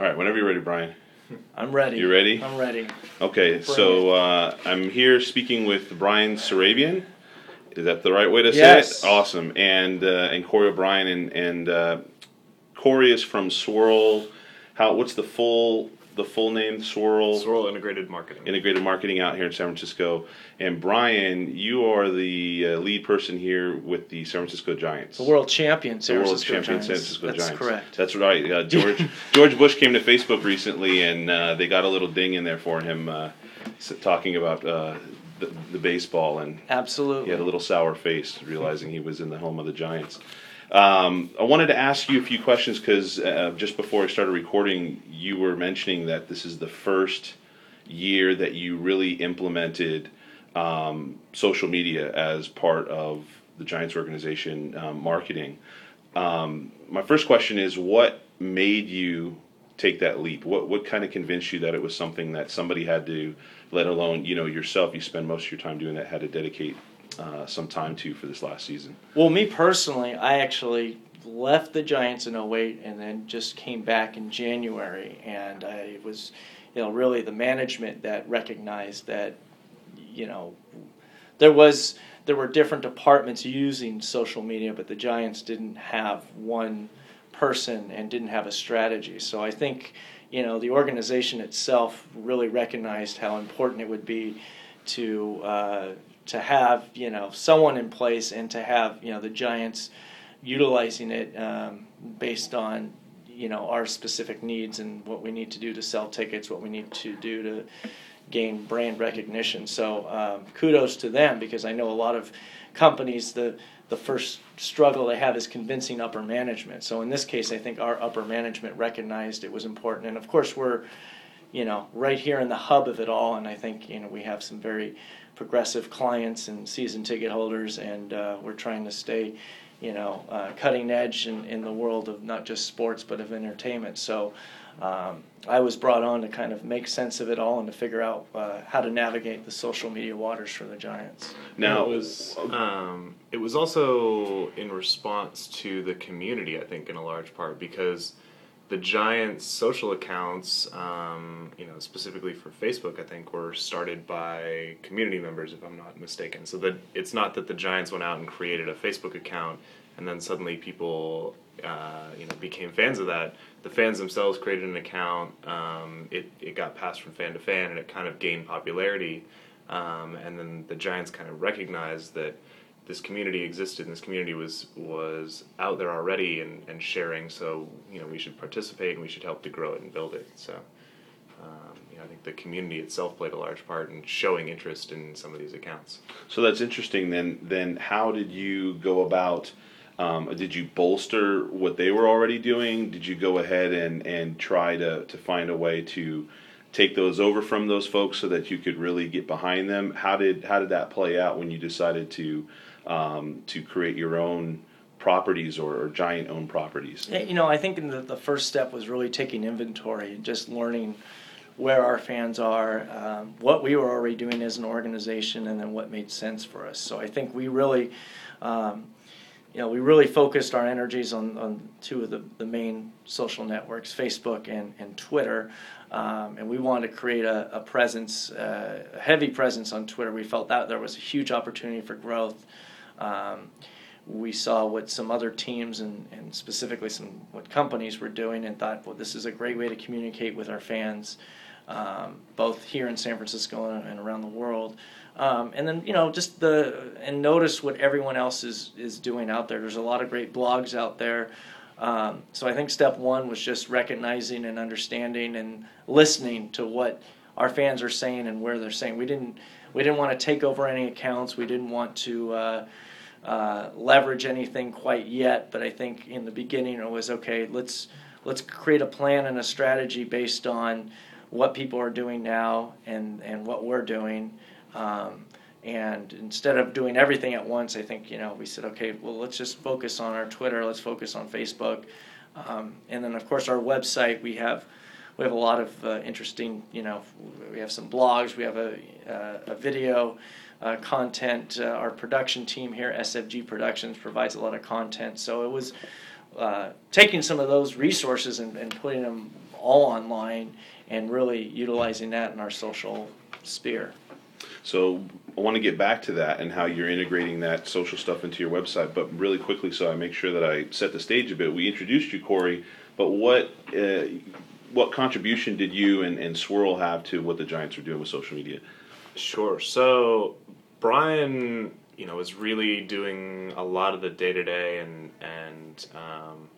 All right, whenever you're ready, Bryan. I'm ready. You ready? I'm ready. Okay, so uh, I'm here speaking with Bryan Srabian. Is that the right way to say Yes. it? Awesome. And uh, and Cory O'Brien and and uh, Cory is from Swirl. How? What's the full the full name? Swirl. Swirl Integrated Marketing. Integrated Marketing out here in San Francisco. And Bryan, you are the uh, lead person here with the San Francisco Giants. The world champion, San the world Francisco champion Giants. San Francisco That's Giants. correct. That's right. Uh, George George Bush came to Facebook recently, and uh, they got a little ding in there for him, uh, talking about uh, the, the baseball, and Absolutely. he had a little sour face, realizing he was in the home of the Giants. Um, I wanted to ask you a few questions because uh, just before I started recording, you were mentioning that this is the first year that you really implemented um, social media as part of the Giants organization um, marketing. Um, my first question is, what made you take that leap? What what kind of convinced you that it was something that somebody had to, let alone you know yourself, you spend most of your time doing that, had to dedicate uh, some time to for this last season? Well, me personally, I actually left the Giants in 08 and then just came back in January. And I was, you know, really the management that recognized that, you know, there was there were different departments using social media, but the Giants didn't have one person and didn't have a strategy. So I think, you know, the organization itself really recognized how important it would be to uh, to have you know someone in place and to have you know the Giants utilizing it um, based on you know our specific needs and what we need to do to sell tickets, what we need to do to gain brand recognition. So um, kudos to them because I know a lot of companies the the first struggle they have is convincing upper management. So in this case, I think our upper management recognized it was important, and of course we're you know right here in the hub of it all, and I think you know we have some very progressive clients and season ticket holders, and uh, we're trying to stay you know uh, cutting edge in, in the world of not just sports but of entertainment. So. Um, I was brought on to kind of make sense of it all and to figure out uh, how to navigate the social media waters for the Giants. Now, it was um, it was also in response to the community, I think, in a large part because the Giants' social accounts, um, you know, specifically for Facebook, I think, were started by community members, if I'm not mistaken. So that it's not that the Giants went out and created a Facebook account and then suddenly people, uh, you know, became fans of that. The fans themselves created an account. Um, it it got passed from fan to fan, and it kind of gained popularity. Um, and then the Giants kind of recognized that this community existed and this community was was out there already and, and sharing. So you know we should participate and we should help to grow it and build it. So um, you know I think the community itself played a large part in showing interest in some of these accounts. So that's interesting. Then, then how did you go about? Um, did you bolster what they were already doing? Did you go ahead and, and try to, to find a way to take those over from those folks so that you could really get behind them? How did how did that play out when you decided to um, to create your own properties or, or giant owned properties? You know, I think in the, the first step was really taking inventory and just learning where our fans are, um, what we were already doing as an organization, and then what made sense for us. So I think we really, um, you know, we really focused our energies on, on two of the, the main social networks, Facebook and, and Twitter. Um, and we wanted to create a, a presence, uh, a heavy presence on Twitter. We felt that there was a huge opportunity for growth. Um, we saw what some other teams and, and specifically some what companies were doing and thought, well, this is a great way to communicate with our fans, um, both here in San Francisco and, and around the world. Um, and then you know just the and notice what everyone else is is doing out there. There's a lot of great blogs out there. Um, so I think step one was just recognizing and understanding and listening to what our fans are saying and where they're saying. We didn't we didn't want to take over any accounts. We didn't want to. Uh, uh, leverage anything quite yet, but I think in the beginning it was okay. Let's let's create a plan and a strategy based on what people are doing now and and what we're doing. Um, and instead of doing everything at once, I think you know we said, okay, well let's just focus on our Twitter, let's focus on Facebook, um, and then of course our website. We have we have a lot of uh, interesting, you know, we have some blogs, we have a uh, a video uh, content. Uh, our production team here, SFG Productions, provides a lot of content. So it was uh, taking some of those resources and, and putting them all online and really utilizing that in our social sphere. So I want to get back to that and how you're integrating that social stuff into your website. But really quickly, so I make sure that I set the stage a bit. We introduced you, Cory, but what uh, what contribution did you and, and Swirl have to what the Giants are doing with social media? Sure. So Bryan, you know, is really doing a lot of the day to day and and um,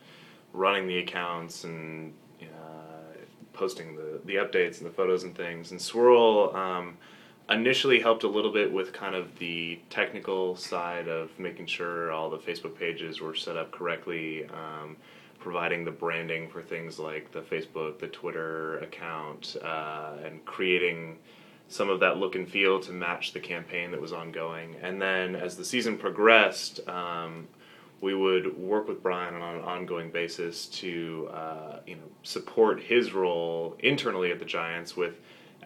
running the accounts and uh, posting the the updates and the photos and things. And Swirl. Um, initially helped a little bit with kind of the technical side of making sure all the Facebook pages were set up correctly, um, providing the branding for things like the Facebook, the Twitter account, uh, and creating some of that look and feel to match the campaign that was ongoing. And then as the season progressed, um, we would work with Bryan on an ongoing basis to uh, you know support his role internally at the Giants with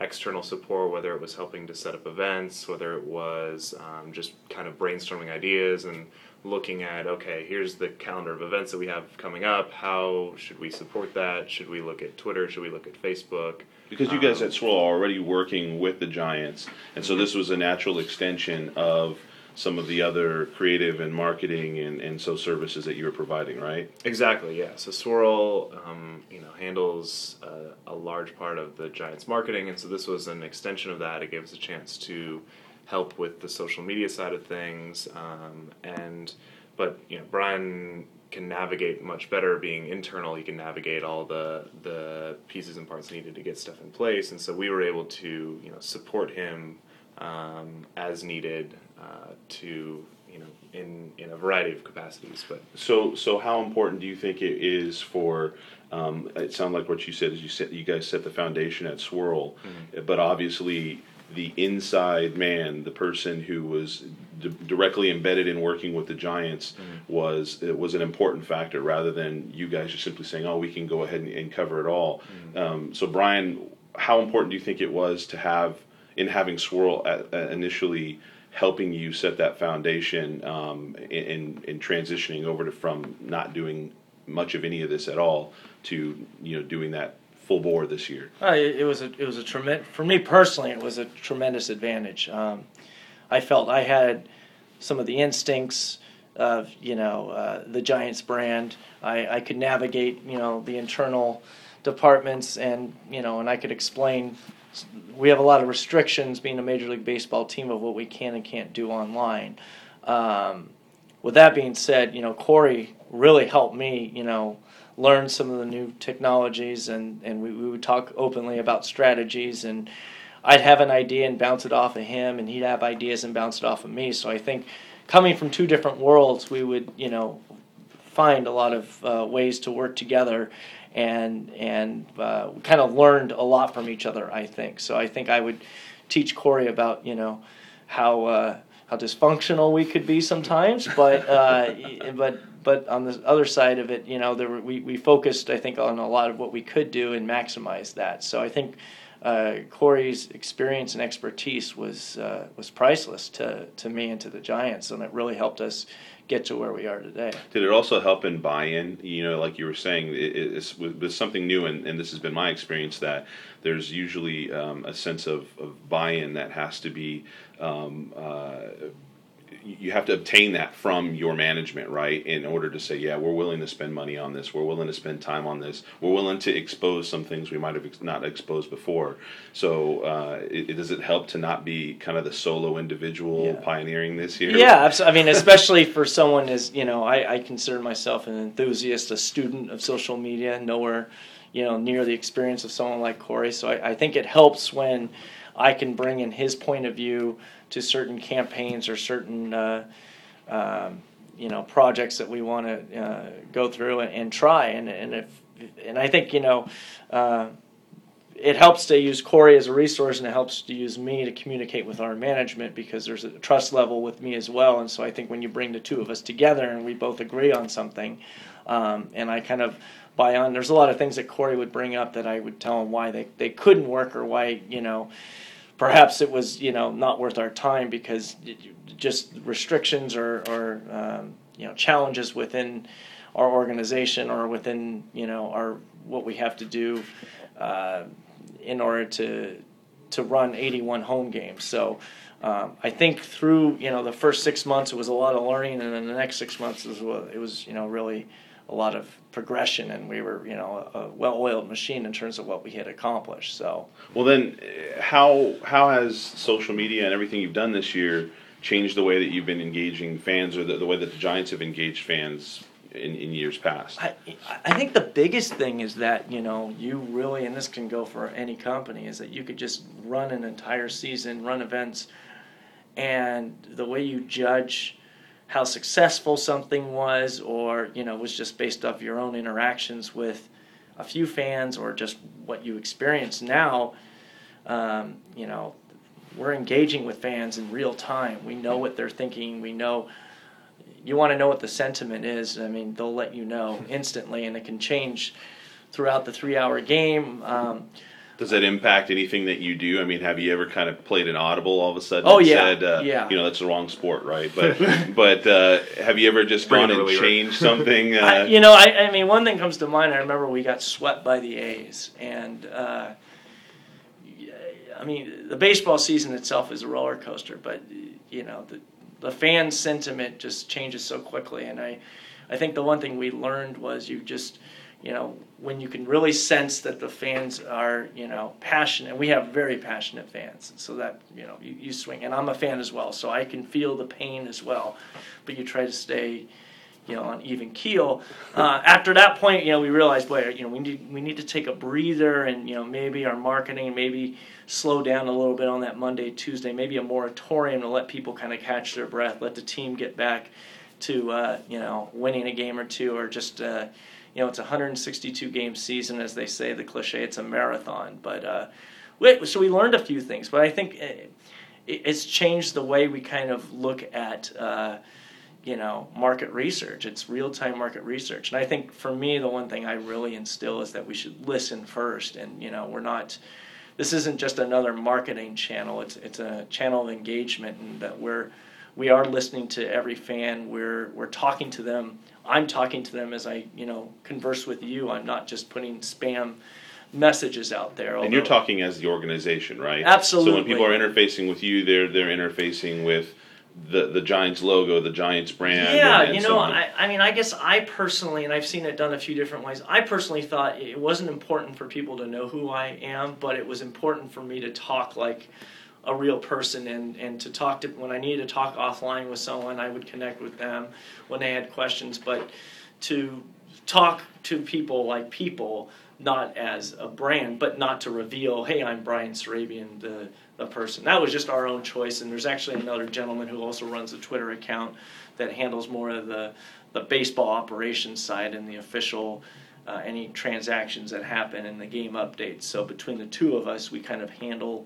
external support, whether it was helping to set up events, whether it was um, just kind of brainstorming ideas and looking at, okay, here's the calendar of events that we have coming up. How should we support that? Should we look at Twitter? Should we look at Facebook? Because you guys at Swirl are already working with the Giants, and so this was a natural extension of some of the other creative and marketing and, and so services that you were providing, right? Exactly, yeah. So Swirl, um, you know, handles uh, a large part of the Giants' marketing, and so this was an extension of that. It gave us a chance to help with the social media side of things, um, and but you know, Bryan can navigate much better being internal. He can navigate all the the pieces and parts needed to get stuff in place, and so we were able to you know support him um, as needed uh, to you know in in a variety of capacities, but. So, so how important do you think it is for? Um, it sounded like what you said is you said you guys set the foundation at Swirl, but obviously the inside man, the person who was d- directly embedded in working with the Giants, was it was an important factor rather than you guys just simply saying, "Oh, we can go ahead and, and cover it all." Um, so, Bryan, how important do you think it was to have in having Swirl at, uh, initially? helping you set that foundation um, in, in transitioning over to from not doing much of any of this at all to you know doing that full bore this year. Uh, it, it was a it was a tremendous for me personally. It was a tremendous advantage. Um, I felt I had some of the instincts of you know uh, the Giants brand. I, I could navigate you know the internal departments and you know and I could explain. We have a lot of restrictions being a Major League Baseball team of what we can and can't do online. Um, with that being said, you know Cory really helped me. You know learn some of the new technologies and, and we, we would talk openly about strategies and I'd have an idea and bounce it off of him and he'd have ideas and bounce it off of me. So I think coming from two different worlds, we would, you know, find a lot of uh, ways to work together and and uh, kind of learned a lot from each other, I think. So I think I would teach Cory about, you know, how uh, how dysfunctional we could be sometimes, but uh, but but on the other side of it, you know, there were, we we focused, I think, on a lot of what we could do and maximize that. So I think uh, Cory's experience and expertise was uh, was priceless to to me and to the Giants, and it really helped us get to where we are today. Did it also help in buy-in? You know, like you were saying, it, it's something new, and, and this has been my experience that there's usually um, a sense of, of buy-in that has to be. Um, uh, you have to obtain that from your management, right? In order to say, yeah, we're willing to spend money on this. We're willing to spend time on this. We're willing to expose some things we might have ex- not exposed before. So, uh, it, it- does it help to not be kind of the solo individual Yeah. pioneering this here? Yeah, I mean, especially for someone as you know, I, I consider myself an enthusiast, a student of social media, nowhere, you know, near the experience of someone like Cory. So I, I think it helps when I can bring in his point of view to certain campaigns or certain, uh, um, you know, projects that we want to uh, go through and, and try. And and if and I think you know. Uh, it helps to use Cory as a resource and it helps to use me to communicate with our management because there's a trust level with me as well. And so I think when you bring the two of us together and we both agree on something, um, and I kind of buy on, there's a lot of things that Cory would bring up that I would tell him why they, they couldn't work or why, you know, perhaps it was, you know, not worth our time because just restrictions or, or um, you know, challenges within our organization or within, you know, our what we have to do uh, in order to to run 81 home games. So um, I think through you know the first six months it was a lot of learning, and then the next six months was it was you know really a lot of progression, and we were you know a, a well-oiled machine in terms of what we had accomplished. So well, then how how has social media and everything you've done this year changed the way that you've been engaging fans, or the, the way that the Giants have engaged fans in, in years past? I, I think the biggest thing is that you know you really, and this can go for any company, is that you could just run an entire season, run events, and the way you judge how successful something was, or you know, was just based off your own interactions with a few fans or just what you experience now. Um, you know, we're engaging with fans in real time. We know what they're thinking. We know you want to know what the sentiment is, I mean, they'll let you know instantly, and it can change throughout the three-hour game. Um, Does that impact anything that you do? I mean, have you ever kind of played an audible all of a sudden? Oh, and yeah, Said, uh, yeah. You know, that's the wrong sport, right? But but uh, have you ever just Bring gone it and reliever. changed something? Uh, I, you know, I, I mean, one thing comes to mind. I remember we got swept by the A's, and uh, I mean, the baseball season itself is a roller coaster, but you know, the the fan sentiment just changes so quickly, and I, I think the one thing we learned was you just, you know, when you can really sense that the fans are, you know, passionate. We have very passionate fans, so that you know, you, you swing, and I'm a fan as well, so I can feel the pain as well, but you try to stay you know, on even keel. Uh, after that point, you know, we realized, boy, you know, we need we need to take a breather, and you know, maybe our marketing, maybe slow down a little bit on that Monday, Tuesday, maybe a moratorium to let people kind of catch their breath, let the team get back to uh, you know winning a game or two, or just uh, you know, it's a 162 game season, as they say, the cliche, it's a marathon. But uh, so we learned a few things, but I think it, it's changed the way we kind of look at. Uh, you know market research it's real-time market research and i think for me the one thing i really instill is that we should listen first and you know we're not this isn't just another marketing channel it's it's a channel of engagement and that we're we are listening to every fan we're we're talking to them i'm talking to them as i you know converse with you i'm not just putting spam messages out there and you're talking as the organization, right? Absolutely. So when people are interfacing with you, they're they're interfacing with the the Giants logo, the Giants brand. Yeah, and, and you know, on. I, I mean, I guess I personally, and I've seen it done a few different ways. I personally thought it wasn't important for people to know who I am, but it was important for me to talk like a real person and, and to talk to when I needed to talk offline with someone, I would connect with them when they had questions. But to talk to people like people, not as a brand, but not to reveal, hey, I'm Bryan Srabian, the the person. That was just our own choice. And there's actually another gentleman who also runs a Twitter account that handles more of the the baseball operations side and the official. Uh, any transactions that happen in the game updates. So between the two of us, we kind of handle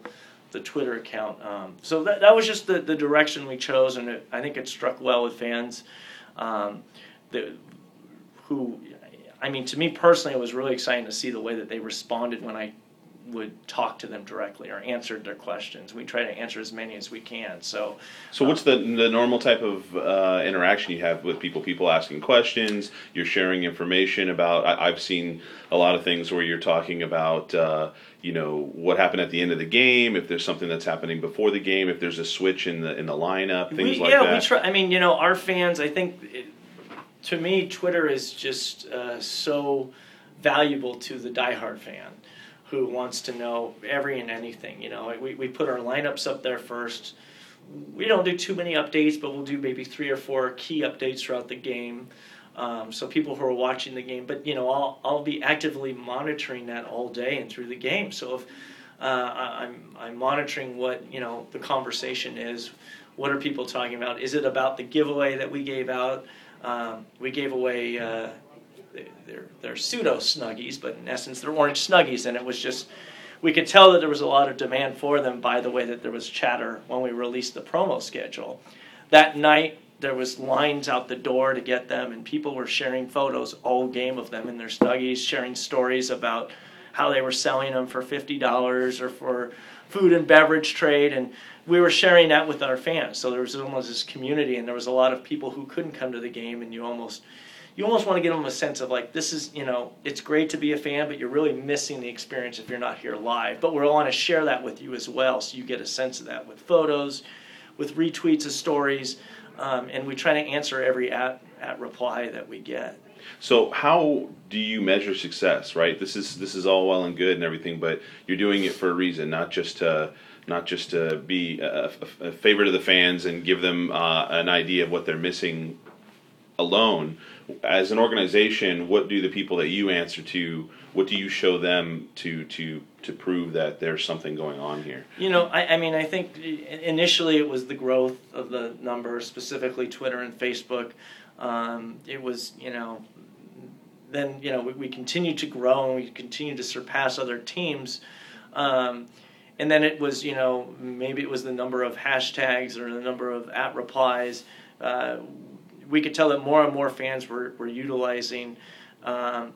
the Twitter account. Um, so that, that was just the, the direction we chose, and it, I think it struck well with fans. Um, the, who, I mean, to me personally, it was really exciting to see the way that they responded when I would talk to them directly or answered their questions. We try to answer as many as we can. So, So what's the the normal type of uh, interaction you have with people? People asking questions. You're sharing information about. I, I've seen a lot of things where you're talking about. Uh, you know what happened at the end of the game. If there's something that's happening before the game. If there's a switch in the in the lineup. Things we, like yeah, that. Yeah, we try. I mean, you know, our fans. I think, it, to me, Twitter is just uh, so valuable to the diehard fan who wants to know every and anything. You know, we we put our lineups up there first. We don't do too many updates, but we'll do maybe three or four key updates throughout the game. Um, so people who are watching the game, but you know, I'll I'll be actively monitoring that all day and through the game. So if uh, I'm I'm monitoring what you know the conversation is. What are people talking about? Is it about the giveaway that we gave out? Um, we gave away uh, they're they're pseudo snuggies, but in essence they're orange snuggies, and it was just we could tell that there was a lot of demand for them by the way that there was chatter when we released the promo schedule. That night there was lines out the door to get them, and people were sharing photos all game of them in their snuggies, sharing stories about how they were selling them for fifty dollars or for food and beverage trade, and we were sharing that with our fans. So there was almost this community, and there was a lot of people who couldn't come to the game, and you almost you almost want to give them a sense of like this is you know it's great to be a fan, but you're really missing the experience if you're not here live. But we want to share that with you as well, so you get a sense of that with photos, with retweets of stories, um, and we try to answer every at at reply that we get. So how do you measure success? Right. This is this is all well and good and everything, but you're doing it for a reason, not just to not just to be a, a, a favor to the fans and give them uh, an idea of what they're missing alone. As an organization, what do the people that you answer to? What do you show them to to to prove that there's something going on here? You know, I, I mean, I think initially it was the growth of the numbers, specifically Twitter and Facebook. Um, it was, you know, then you know we, we continued to grow and we continued to surpass other teams. Um, and then it was, you know, maybe it was the number of hashtags or the number of at replies. Uh, we could tell that more and more fans were, were utilizing. Um,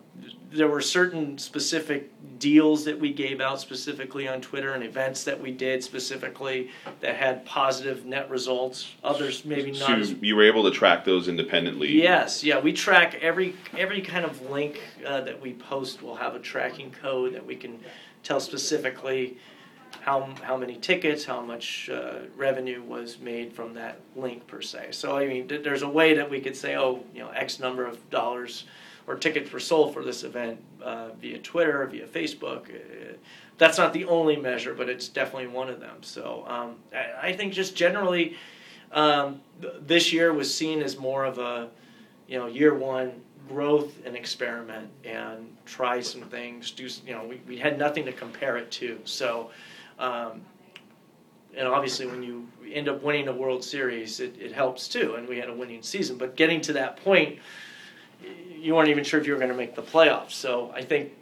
there were certain specific deals that we gave out specifically on Twitter and events that we did specifically that had positive net results. Others maybe not. So as, you were able to track those independently. yes, yeah, we track every every kind of link uh, that we post. We'll have a tracking code that we can tell specifically how how many tickets, how much uh, revenue was made from that link per se. So I mean, there's a way that we could say, oh, you know, X number of dollars or tickets were sold for this event uh, via Twitter, via Facebook. Uh, that's not the only measure, but it's definitely one of them. So um, I, think just generally, um, th- this year was seen as more of a, you know, year one growth and experiment and try some things. Do you know we, we had nothing to compare it to, so. Um, and obviously, when you end up winning a World Series, it, it helps too. And we had a winning season. But getting to that point, you weren't even sure if you were going to make the playoffs. So I think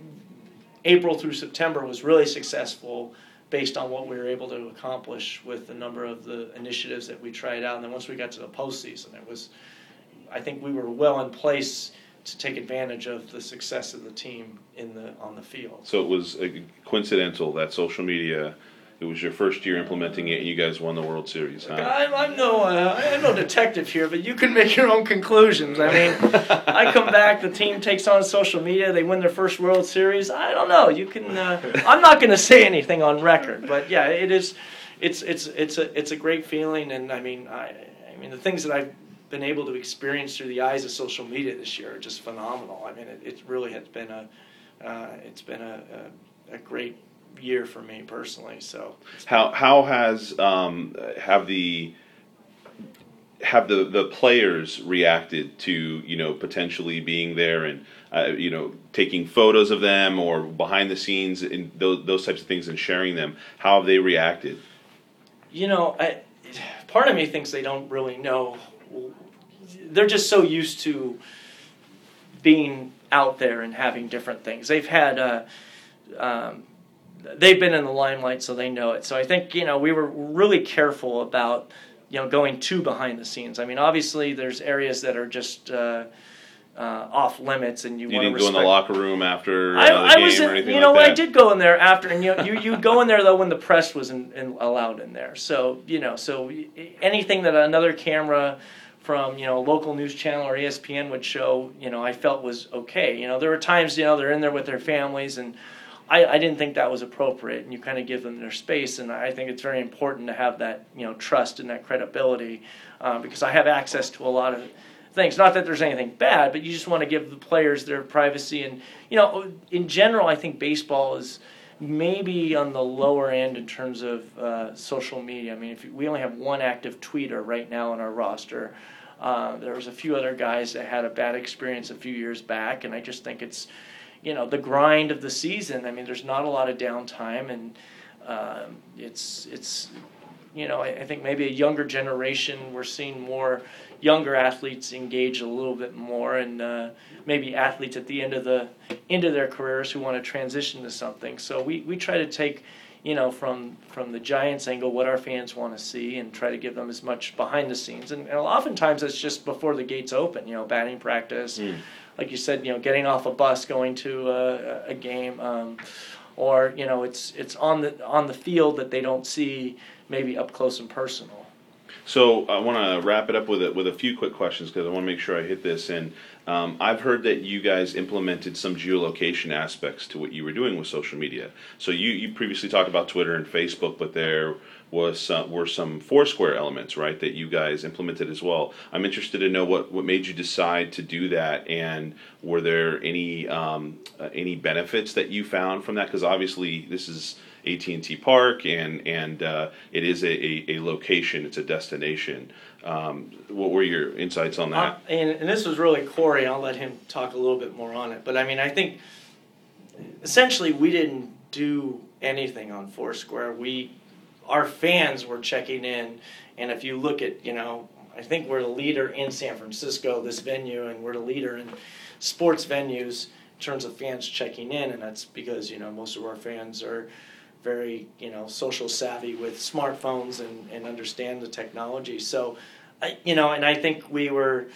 April through September was really successful based on what we were able to accomplish with a number of the initiatives that we tried out. And then once we got to the postseason, it was, I think we were well in place to take advantage of the success of the team in the on the field. So it was uh, coincidental that social media. It was your first year implementing it, and you guys won the World Series. Huh? I'm, I'm no, uh, I'm no detective here, but you can make your own conclusions. I mean, I come back, the team takes on social media, they win their first World Series. I don't know. You can. Uh, I'm not going to say anything on record, but yeah, it is. It's it's it's a it's a great feeling, and I mean, I I mean the things that I've been able to experience through the eyes of social media this year are just phenomenal. I mean, it, it really has been a uh, it's been a, a, a, great year for me personally. So how how has um, have the have the, the players reacted to you know potentially being there and uh, you know taking photos of them or behind the scenes and those, those types of things and sharing them how have they reacted you know I, part of me thinks they don't really know they're just so used to being out there and having different things. They've had, uh, um, they've been in the limelight, so they know it. So I think you know we were really careful about you know going too behind the scenes. I mean, obviously there's areas that are just. Uh, uh, off limits, and you, you didn't to go in the locker room after uh, I, the I game was, or in, anything you know, like. I did go in there after, and you you you go in there though when the press was in, in, allowed in there. So you know, so anything that another camera from you know a local news channel or ESPN would show, you know, I felt was okay. You know, there were times you know they're in there with their families, and I, I didn't think that was appropriate. And you kind of give them their space, and I think it's very important to have that you know trust and that credibility, uh, because I have access to a lot of things. Not that there's anything bad, but you just want to give the players their privacy. And you know, in general, I think baseball is maybe on the lower end in terms of uh, social media. I mean, if we only have one active tweeter right now on our roster. Uh, there was a few other guys that had a bad experience a few years back, and I just think it's, you know, the grind of the season. I mean, there's not a lot of downtime, and um, it's it's, you know, I, I think maybe a younger generation. We're seeing more younger athletes engage a little bit more, and uh, maybe athletes at the end of the end of their careers who want to transition to something. So we, we try to take, you know, from from the Giants angle, what our fans want to see, and try to give them as much behind the scenes. And, and oftentimes it's just before the gates open, you know, batting practice, mm. Like you said, you know, getting off a bus, going to a, a game. Um, or you know it's it's on the on the field that they don't see maybe up close and personal. So I want to wrap it up with a, with a few quick questions because I want to make sure I hit this. And Um, I've heard that you guys implemented some geolocation aspects to what you were doing with social media. So you, you previously talked about Twitter and Facebook, but there was some, were some Foursquare elements, right, that you guys implemented as well. I'm interested to know what, what made you decide to do that, and were there any um, uh, any benefits that you found from that? Because obviously this is AT&T Park, and and uh, it is a, a, a, location, it's a destination. Um, what were your insights on that? Uh, and, and this was really Cory. I'll let him talk a little bit more on it. But I mean, I think essentially we didn't do anything on Foursquare. We our fans were checking in, and if you look at you know, I think we're the leader in San Francisco, this venue, and we're the leader in sports venues in terms of fans checking in, and that's because you know most of our fans are very you know social savvy with smartphones and, and understand the technology. So, I, you know, and I think we were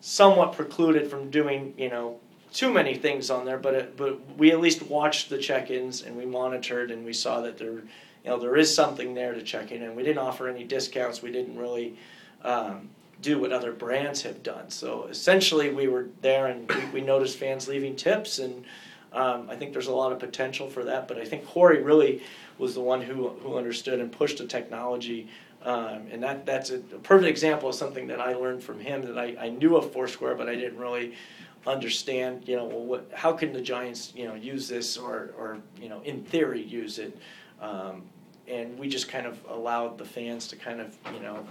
somewhat precluded from doing you know too many things on there, but it, but we at least watched the check-ins and we monitored and we saw that there you know there is something there to check in and we didn't offer any discounts. We didn't really. Um, do what other brands have done. So essentially, we were there and we, we noticed fans leaving tips and um, I think there's a lot of potential for that, but I think Cory really was the one who, who understood and pushed the technology. Um, and that, that's a, perfect example of something that I learned from him that I, I knew of Foursquare, but I didn't really understand, you know, well, what, how can the Giants, you know, use this or, or you know, in theory, use it. Um, and we just kind of allowed the fans to kind of, you know,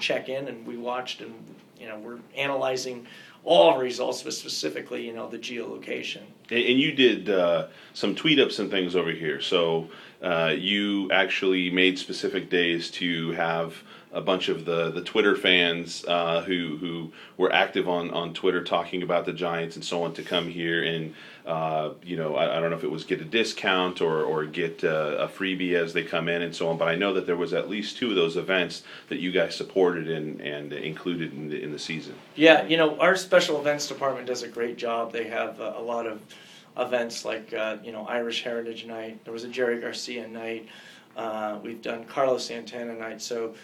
check in and we watched and, you know, we're analyzing all results, but specifically, you know, the geolocation. And, and you did uh, some tweet ups and things over here. So uh, you actually made specific days to have a bunch of the, the Twitter fans uh, who who were active on, on Twitter talking about the Giants and so on to come here and uh, you know I, I, don't know if it was get a discount or or get uh, a freebie as they come in and so on. But I know that there was at least two of those events that you guys supported and and included in the, in the season. Yeah, you know our special events department does a great job. They have a, a lot of events like uh, you know Irish Heritage Night. There was a Jerry Garcia night. Uh, we've done Carlos Santana night. So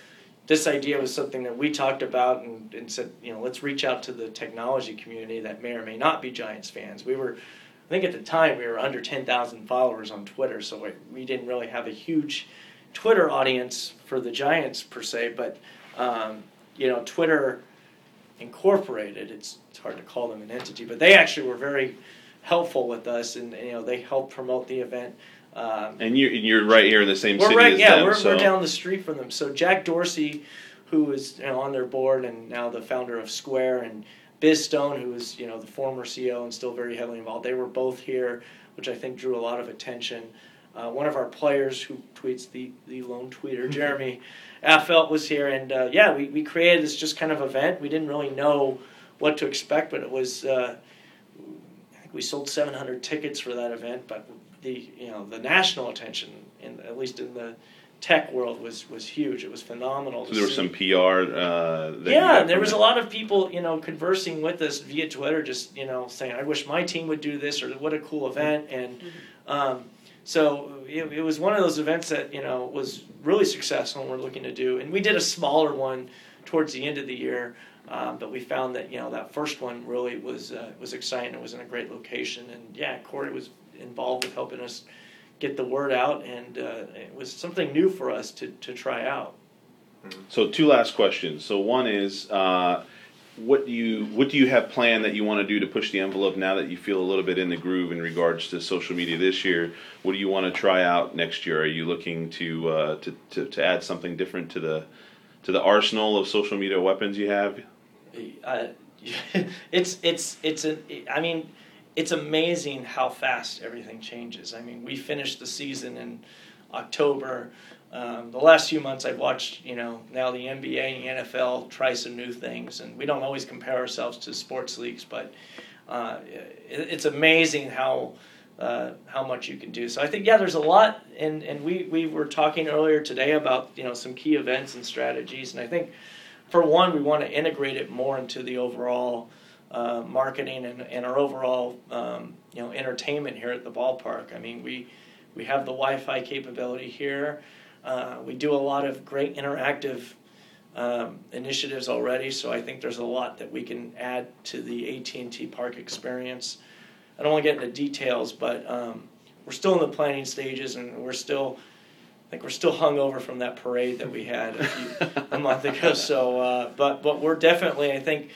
this idea was something that we talked about and, and, said, you know, let's reach out to the technology community that may or may not be Giants fans. We were, I think at the time, we were under 10,000 followers on Twitter, so we, we, didn't really have a huge Twitter audience for the Giants per se, but, um, you know, Twitter Incorporated, it's, it's hard to call them an entity, but they actually were very helpful with us and, you know, they helped promote the event. Um, and you're you're right here in the same we're city right, as yeah, them. we're, so. we're down the street from them. So Jack Dorsey, who is you know, on their board and now the founder of Square, and Biz Stone, who is you know the former CEO and still very heavily involved. They were both here, which I think drew a lot of attention. Uh, one of our players who tweets the the lone tweeter, Jeremy Affeldt, was here, and uh, yeah, we, we created this just kind of event. We didn't really know what to expect, but it was. Uh, I think we sold 700 tickets for that event, but the you know the national attention, in at least in the tech world, was was huge. It was phenomenal. So there was some PR. Uh, yeah, there was a lot of people you know conversing with us via Twitter, just you know saying, "I wish my team would do this," or "What a cool event!" And um, so it, it, was one of those events that you know was really successful, and we're looking to do. And we did a smaller one towards the end of the year. Um, but we found that you know that first one really was uh, was exciting. It was in a great location, and yeah, Cory was involved with helping us get the word out, and uh, it was something new for us to, to try out. So, two last questions. So, one is, uh, what do you what do you have planned that you want to do to push the envelope now that you feel a little bit in the groove in regards to social media this year? What do you want to try out next year? Are you looking to uh, to, to, to add something different to the to the arsenal of social media weapons you have? Uh, it's it's it's a I mean it's amazing how fast everything changes. I mean, we finished the season in October. Um, the last few months, I've watched, you know, now the NBA and the NFL try some new things, and we don't always compare ourselves to sports leagues, but uh, it, it's amazing how uh, how much you can do. So I think, yeah, there's a lot, and and we we were talking earlier today about you know some key events and strategies, and I think for one, we want to integrate it more into the overall uh, marketing and, and our overall um, you know entertainment here at the ballpark. I mean, we we have the Wi-Fi capability here. Uh, we do a lot of great interactive um, initiatives already. So I think there's a lot that we can add to the AT&T Park experience. I don't want to get into details, but um, we're still in the planning stages, and we're still. I think we're still hung over from that parade that we had a, few, a month ago. So, uh, but but we're definitely. I think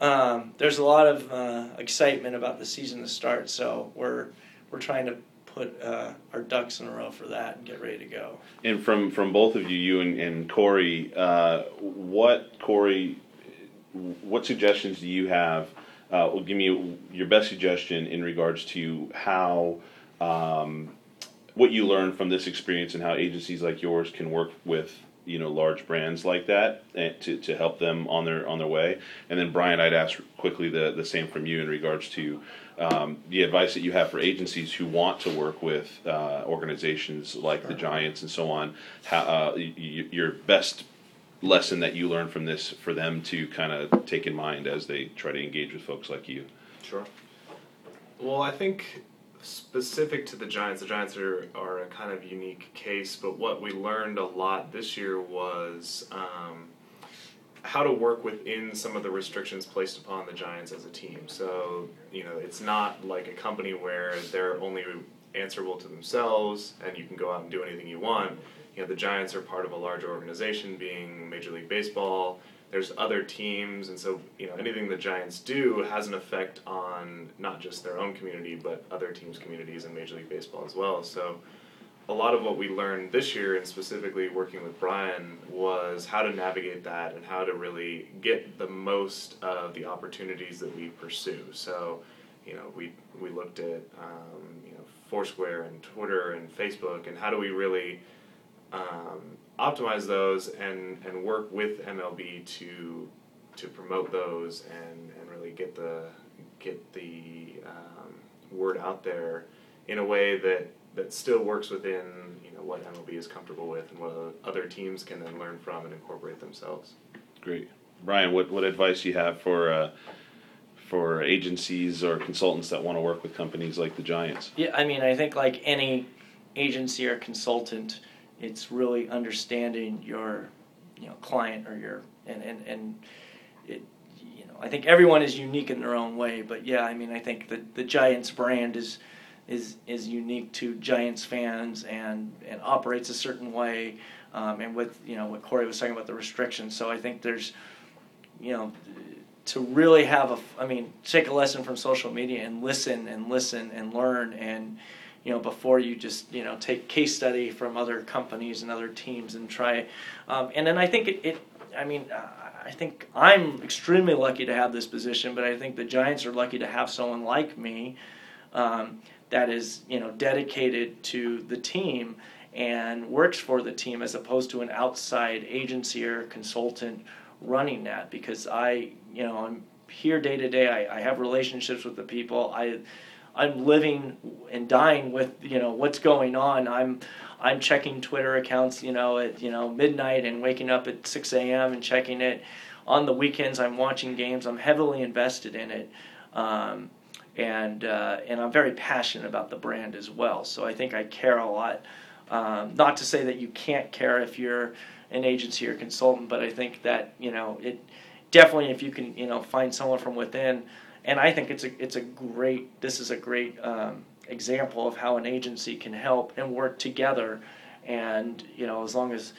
um, there's a lot of uh, excitement about the season to start. So we're we're trying to put uh, our ducks in a row for that and get ready to go. And from from both of you, you and, and Cory, uh, what Cory, what suggestions do you have? Uh, well, give me your best suggestion in regards to how um, what you learned from this experience and how agencies like yours can work with you know large brands like that and to, to help them on their on their way. And then Bryan, I'd ask quickly the the same from you in regards to um, the advice that you have for agencies who want to work with uh, organizations like the Giants and so on. How, uh, y- y- your best lesson that you learned from this for them to kind of take in mind as they try to engage with folks like you. Sure. Well, I think specific to the Giants, the Giants are, are a kind of unique case, but what we learned a lot this year was um, how to work within some of the restrictions placed upon the Giants as a team. So, you know, it's not like a company where they're only answerable to themselves and you can go out and do anything you want. You know, the Giants are part of a larger organization, being Major League Baseball there's other teams, and so you know anything the Giants do has an effect on not just their own community, but other teams' communities in Major League Baseball as well. So a lot of what we learned this year, and specifically working with Bryan, was how to navigate that and how to really get the most of the opportunities that we pursue. So you know we we looked at um, you know Foursquare and Twitter and Facebook, and how do we really um, optimize those and, and work with MLB to to promote those and, and really get the get the um, word out there in a way that that still works within you know what MLB is comfortable with and what other teams can then learn from and incorporate themselves. Great, Bryan. What what advice you have for uh, for agencies or consultants that want to work with companies like the Giants? Yeah, I mean, I think like any agency or consultant, it's really understanding your you know client or your and and and it you know I think everyone is unique in their own way but yeah I mean I think the the Giants brand is is is unique to Giants fans and and operates a certain way um, and with you know what Cory was talking about the restrictions. So I think there's you know to really have a I mean take a lesson from social media and listen and listen and learn and you know, before you just, you know, take case study from other companies and other teams and try. Um, and then I think it, it I mean, I think I'm extremely lucky to have this position, but I think the Giants are lucky to have someone like me um, that is, you know, dedicated to the team and works for the team as opposed to an outside agency or consultant running that because I, you know, I'm here day to day. I, I have relationships with the people. I I'm living and dying with you know what's going on. I'm I'm checking Twitter accounts you know at you know midnight and waking up at 6 a.m. and checking it. On the weekends, I'm watching games. I'm heavily invested in it, um, and uh, and I'm very passionate about the brand as well. So I think I care a lot. Um, not to say that you can't care if you're an agency or consultant, but I think that you know it definitely if you can you know find someone from within and I think it's a it's a great this is a great um, example of how an agency can help and work together, and you know as long as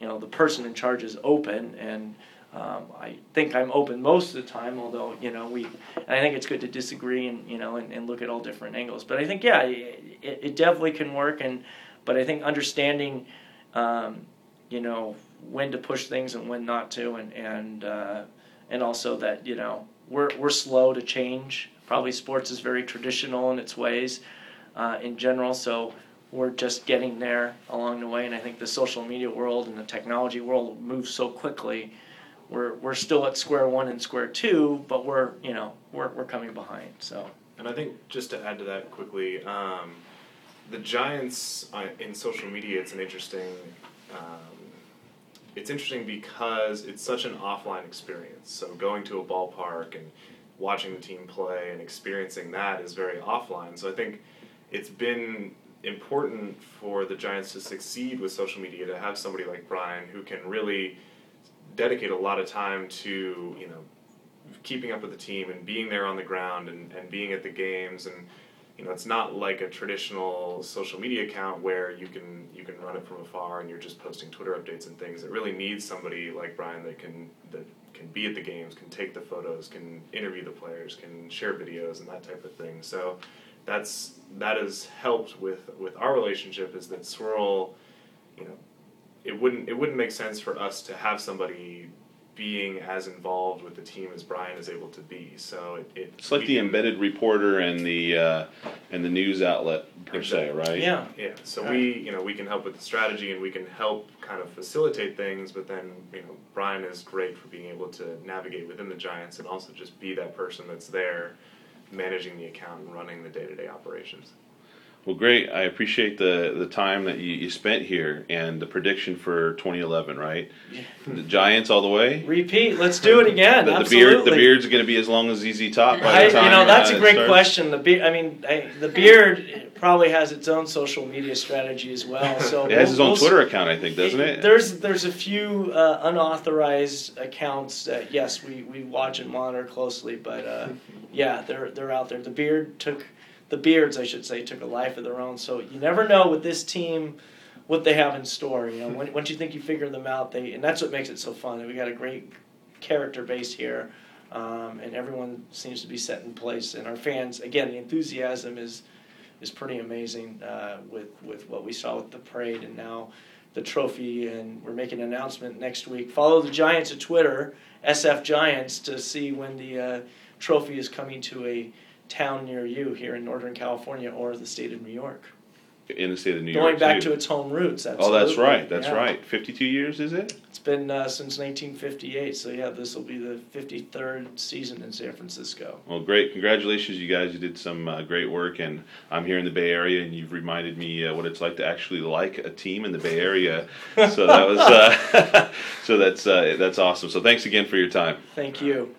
you know the person in charge is open and. Um, I think I'm open most of the time, although you know we. I think it's good to disagree and you know and, and look at all different angles. But I think yeah, it, it definitely can work. And but I think understanding, um, you know, when to push things and when not to, and and uh, and also that you know we're we're slow to change. Probably sports is very traditional in its ways, uh, in general. So we're just getting there along the way. And I think the social media world and the technology world moves so quickly. We're we're still at square one and square two, but we're you know we're we're coming behind. So. And I think just to add to that quickly, um, the Giants uh, in social media, it's an interesting. Um, it's interesting because it's such an offline experience. So going to a ballpark and watching the team play and experiencing that is very offline. So I think it's been important for the Giants to succeed with social media to have somebody like Bryan who can really dedicate a lot of time to you know keeping up with the team and being there on the ground and, and being at the games and you know it's not like a traditional social media account where you can you can run it from afar and you're just posting Twitter updates and things. It really needs somebody like Bryan that can that can be at the games, can take the photos, can interview the players, can share videos and that type of thing. So that's that has helped with with our relationship is that Swirl, you know, it wouldn't it wouldn't make sense for us to have somebody being as involved with the team as Bryan is able to be. So it, it It's like the can- embedded reporter and the uh, and the news outlet per se, right? Yeah. Yeah, so we, you know, we can help with the strategy and we can help kind of facilitate things, but then, you know, Bryan is great for being able to navigate within the Giants and also just be that person that's there managing the account and running the day-to-day operations. Well, great. I appreciate the the time that you, you spent here and the prediction for 2011. Right, the Giants all the way. Repeat. Let's do it again. The, the beard, the beard's going to be as long as ZZ Top by the time. you know, that's uh, a great question. The beard. I mean, I, the beard probably has its own social media strategy as well. So It has his we'll- own we'll Twitter account, I think, doesn't it? There's there's a few uh, unauthorized accounts that yes we, we watch and monitor closely, but uh, yeah they're they're out there. The beard took the beards I should say took a life of their own. So you never know with this team what they have in store. You know when, once you think you figure them out, they and that's what makes it so fun. We got a great character base here. Um, and everyone seems to be set in place, and our fans again the enthusiasm is is pretty amazing uh, with with what we saw with the parade and now the trophy and we're making an announcement next week follow the giants at twitter sf giants to see when the uh, trophy is coming to a town near you here in northern california or the state of new york in the state of New going York. Going back too. to its home roots Oh, that's right. That's Yeah. right. 52 years, is it? it's been uh, since 1958 so yeah this will be the 53rd season in san francisco Well, great. Congratulations, you guys. You did some uh, great work, and I'm here in the Bay Area, and you've reminded me uh, what it's like to actually like a team in the Bay Area. So that was, uh, so that's uh, that's awesome. So thanks again for your time. thank you